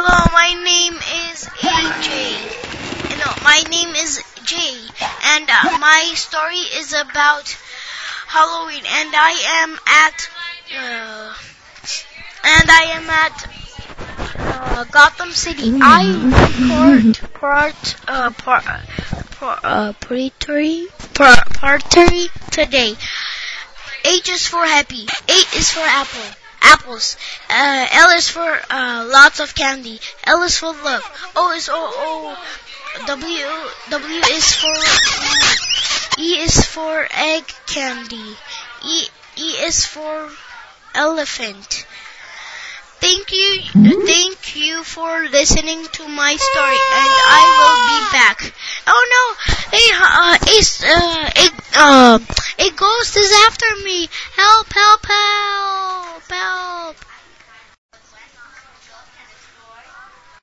my name is AJ. No, my name is Jay, and uh, my story is about Halloween, and I am at, uh, and I am at uh, Gotham City. I port, part, uh, port, uh, party, party today. H is for happy. Eight is for apple. Apples. Uh, L is for uh, lots of candy. L is for love. O is O O. W W is for E is for egg candy. E E is for elephant. Thank you, thank you for listening to my story, and I will be back. Oh no, a uh, a uh, a uh, a ghost is after me! Help! Help! Help!